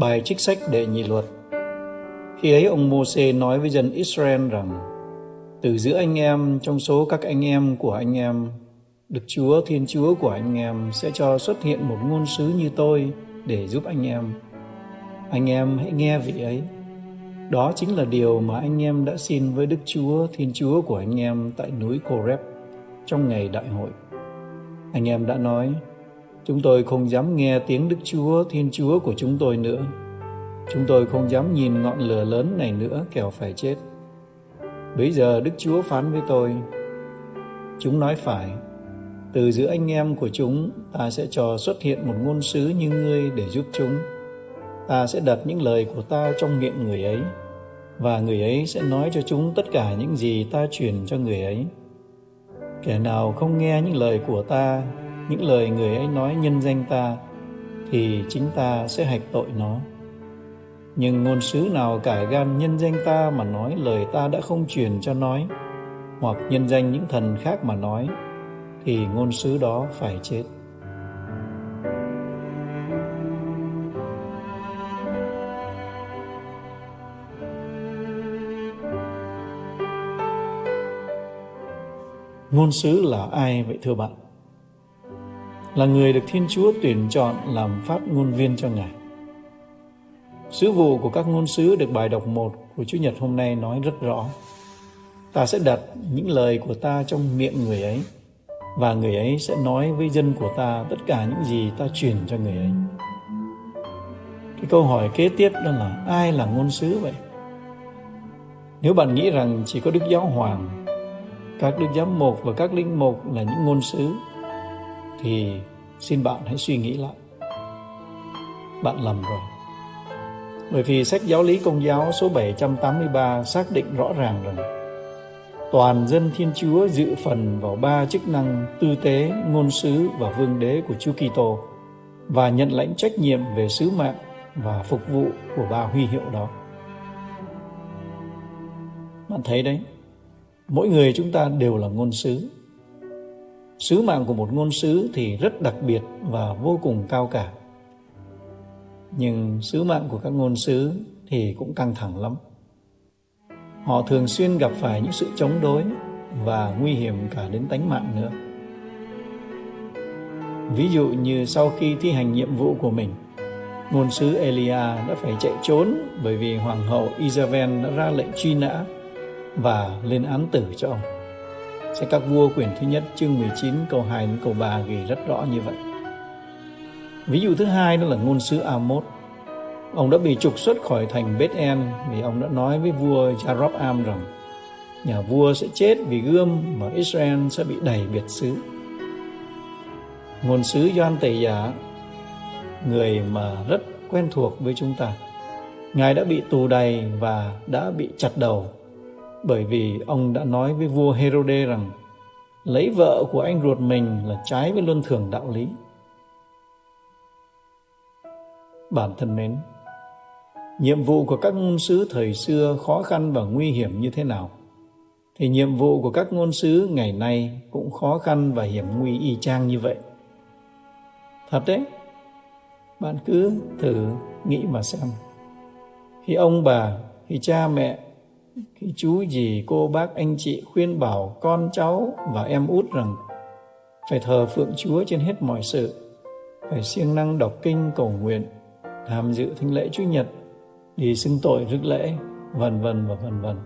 Bài trích sách đệ nhị luật Khi ấy ông Môse nói với dân Israel rằng Từ giữa anh em trong số các anh em của anh em Đức Chúa Thiên Chúa của anh em sẽ cho xuất hiện một ngôn sứ như tôi để giúp anh em. Anh em hãy nghe vị ấy. Đó chính là điều mà anh em đã xin với Đức Chúa Thiên Chúa của anh em tại núi Coreb trong ngày đại hội. Anh em đã nói, chúng tôi không dám nghe tiếng Đức Chúa Thiên Chúa của chúng tôi nữa. Chúng tôi không dám nhìn ngọn lửa lớn này nữa kẻo phải chết. Bây giờ Đức Chúa phán với tôi, chúng nói phải, từ giữa anh em của chúng ta sẽ cho xuất hiện một ngôn sứ như ngươi để giúp chúng ta sẽ đặt những lời của ta trong miệng người ấy và người ấy sẽ nói cho chúng tất cả những gì ta truyền cho người ấy kẻ nào không nghe những lời của ta những lời người ấy nói nhân danh ta, thì chính ta sẽ hạch tội nó. Nhưng ngôn sứ nào cải gan nhân danh ta mà nói lời ta đã không truyền cho nói, hoặc nhân danh những thần khác mà nói, thì ngôn sứ đó phải chết. Ngôn sứ là ai vậy thưa bạn? Là người được thiên chúa tuyển chọn làm phát ngôn viên cho ngài. Sứ vụ của các ngôn sứ được bài đọc một của Chúa nhật hôm nay nói rất rõ. Ta sẽ đặt những lời của ta trong miệng người ấy, và người ấy sẽ nói với dân của ta tất cả những gì ta truyền cho người ấy. Cái câu hỏi kế tiếp đó là, ai là ngôn sứ vậy? Nếu bạn nghĩ rằng chỉ có đức giáo hoàng, các đức giám mục và các linh mục là những ngôn sứ thì xin bạn hãy suy nghĩ lại bạn lầm rồi bởi vì sách giáo lý công giáo số 783 xác định rõ ràng rằng toàn dân Thiên Chúa dự phần vào ba chức năng tư tế, ngôn sứ và vương đế của Chúa Kitô và nhận lãnh trách nhiệm về sứ mạng và phục vụ của ba huy hiệu đó. Bạn thấy đấy, mỗi người chúng ta đều là ngôn sứ. Sứ mạng của một ngôn sứ thì rất đặc biệt và vô cùng cao cả. Nhưng sứ mạng của các ngôn sứ thì cũng căng thẳng lắm họ thường xuyên gặp phải những sự chống đối và nguy hiểm cả đến tính mạng nữa ví dụ như sau khi thi hành nhiệm vụ của mình, ngôn sứ Elia đã phải chạy trốn bởi vì hoàng hậu Isabel đã ra lệnh truy nã và lên án tử cho ông. Sách các vua quyển thứ nhất chương 19 câu 2 đến câu 3 ghi rất rõ như vậy. Ví dụ thứ hai đó là ngôn sứ Amos Ông đã bị trục xuất khỏi thành Bethel vì ông đã nói với vua Jeroboam rằng nhà vua sẽ chết vì gươm mà Israel sẽ bị đẩy biệt xứ. Ngôn sứ Doan Tẩy Giả, người mà rất quen thuộc với chúng ta, Ngài đã bị tù đầy và đã bị chặt đầu bởi vì ông đã nói với vua Herode rằng lấy vợ của anh ruột mình là trái với luân thường đạo lý. Bản thân mến, nhiệm vụ của các ngôn sứ thời xưa khó khăn và nguy hiểm như thế nào? Thì nhiệm vụ của các ngôn sứ ngày nay cũng khó khăn và hiểm nguy y chang như vậy. Thật đấy. Bạn cứ thử nghĩ mà xem. Khi ông bà khi cha mẹ khi chú gì cô bác anh chị khuyên bảo con cháu và em út rằng phải thờ phượng chúa trên hết mọi sự, phải siêng năng đọc kinh cầu nguyện, tham dự thánh lễ chủ nhật, đi xưng tội rước lễ vân vân và vân vân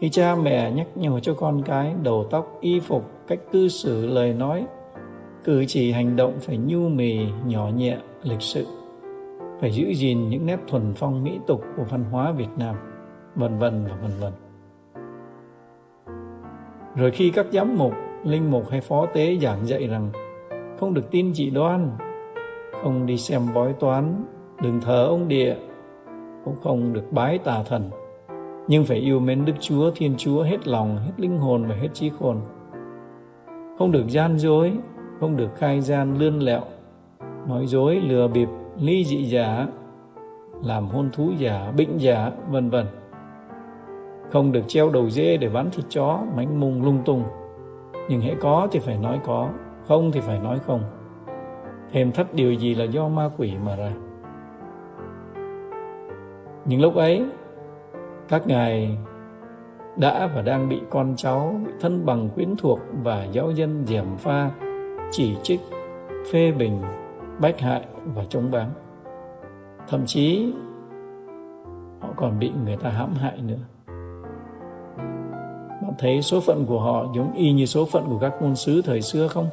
khi cha mẹ nhắc nhở cho con cái đầu tóc y phục cách cư xử lời nói, cử chỉ hành động phải nhu mì, nhỏ nhẹ, lịch sự, phải giữ gìn những nét thuần phong mỹ tục của văn hóa Việt Nam vân vân và vân vân rồi khi các giám mục linh mục hay phó tế giảng dạy rằng không được tin chị đoan không đi xem bói toán đừng thờ ông địa cũng không được bái tà thần nhưng phải yêu mến Đức Chúa Thiên Chúa hết lòng, hết linh hồn và hết trí khôn. Không được gian dối, không được khai gian lươn lẹo, nói dối, lừa bịp, ly dị giả, làm hôn thú giả, bệnh giả, vân vân. Không được treo đầu dê để bán thịt chó, mánh mùng lung tung. Nhưng hễ có thì phải nói có, không thì phải nói không. Thêm thắt điều gì là do ma quỷ mà ra những lúc ấy các ngài đã và đang bị con cháu bị thân bằng quyến thuộc và giáo dân diểm pha chỉ trích phê bình bách hại và chống báng thậm chí họ còn bị người ta hãm hại nữa thấy số phận của họ giống y như số phận của các ngôn sứ thời xưa không?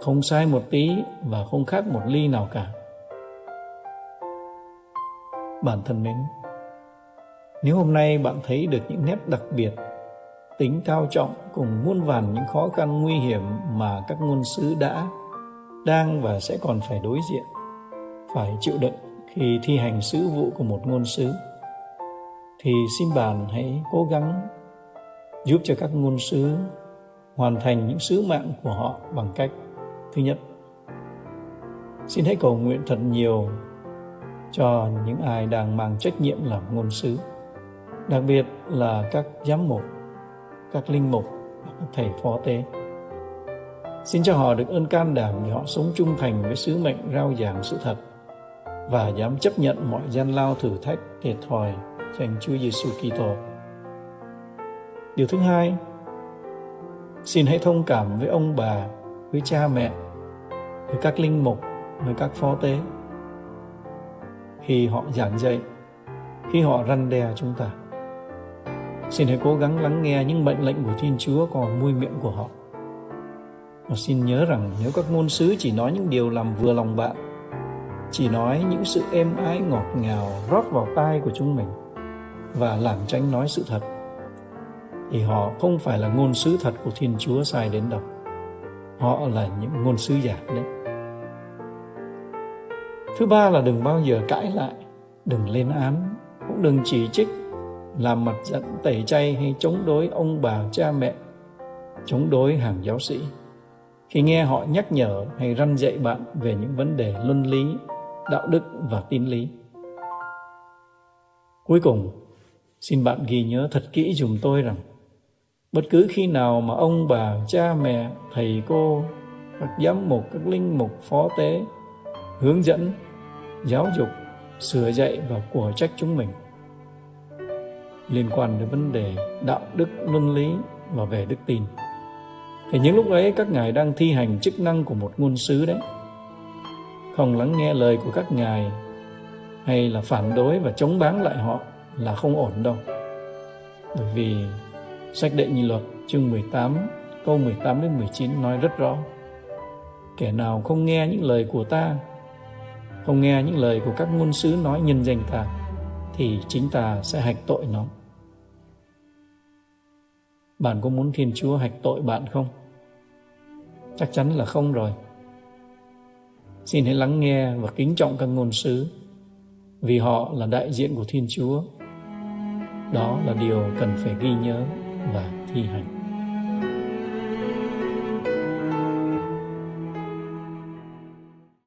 Không sai một tí và không khác một ly nào cả. Bản thân mến, nếu hôm nay bạn thấy được những nét đặc biệt, tính cao trọng cùng muôn vàn những khó khăn nguy hiểm mà các ngôn sứ đã, đang và sẽ còn phải đối diện, phải chịu đựng khi thi hành sứ vụ của một ngôn sứ, thì xin bạn hãy cố gắng giúp cho các ngôn sứ hoàn thành những sứ mạng của họ bằng cách, thứ nhất, xin hãy cầu nguyện thật nhiều cho những ai đang mang trách nhiệm làm ngôn sứ, đặc biệt là các giám mục, các linh mục và các thầy phó tế xin cho họ được ơn can đảm để họ sống trung thành với sứ mệnh rao giảng sự thật và dám chấp nhận mọi gian lao thử thách thiệt thòi dành Chúa Giêsu Kitô. Điều thứ hai, xin hãy thông cảm với ông bà, với cha mẹ, với các linh mục, với các phó tế khi họ giảng dạy, khi họ răn đe chúng ta. Xin hãy cố gắng lắng nghe những mệnh lệnh của Thiên Chúa còn môi miệng của họ. Và xin nhớ rằng nếu các ngôn sứ chỉ nói những điều làm vừa lòng bạn, chỉ nói những sự êm ái ngọt ngào rót vào tai của chúng mình và lảng tránh nói sự thật, thì họ không phải là ngôn sứ thật của Thiên Chúa sai đến đâu. Họ là những ngôn sứ giả đấy. Thứ ba là đừng bao giờ cãi lại, đừng lên án, cũng đừng chỉ trích làm mặt giận tẩy chay hay chống đối ông bà cha mẹ chống đối hàng giáo sĩ khi nghe họ nhắc nhở hay răn dạy bạn về những vấn đề luân lý đạo đức và tín lý cuối cùng xin bạn ghi nhớ thật kỹ dùm tôi rằng bất cứ khi nào mà ông bà, cha mẹ, thầy cô, các giám mục, các linh mục, phó tế hướng dẫn, giáo dục, sửa dạy và của trách chúng mình liên quan đến vấn đề đạo đức, luân lý và về đức tin. Thì những lúc ấy các ngài đang thi hành chức năng của một ngôn sứ đấy. Không lắng nghe lời của các ngài hay là phản đối và chống báng lại họ là không ổn đâu. Bởi vì sách đệ nhị luật, chương 18 câu 18 đến 19 nói rất rõ kẻ nào không nghe những lời của ta, không nghe những lời của các ngôn sứ nói nhân danh ta, thì chính ta sẽ hạch tội nó bạn có muốn Thiên Chúa hạch tội bạn không? Chắc chắn là không rồi. Xin hãy lắng nghe và kính trọng các ngôn sứ, vì họ là đại diện của Thiên Chúa. Đó là điều cần phải ghi nhớ và thi hành.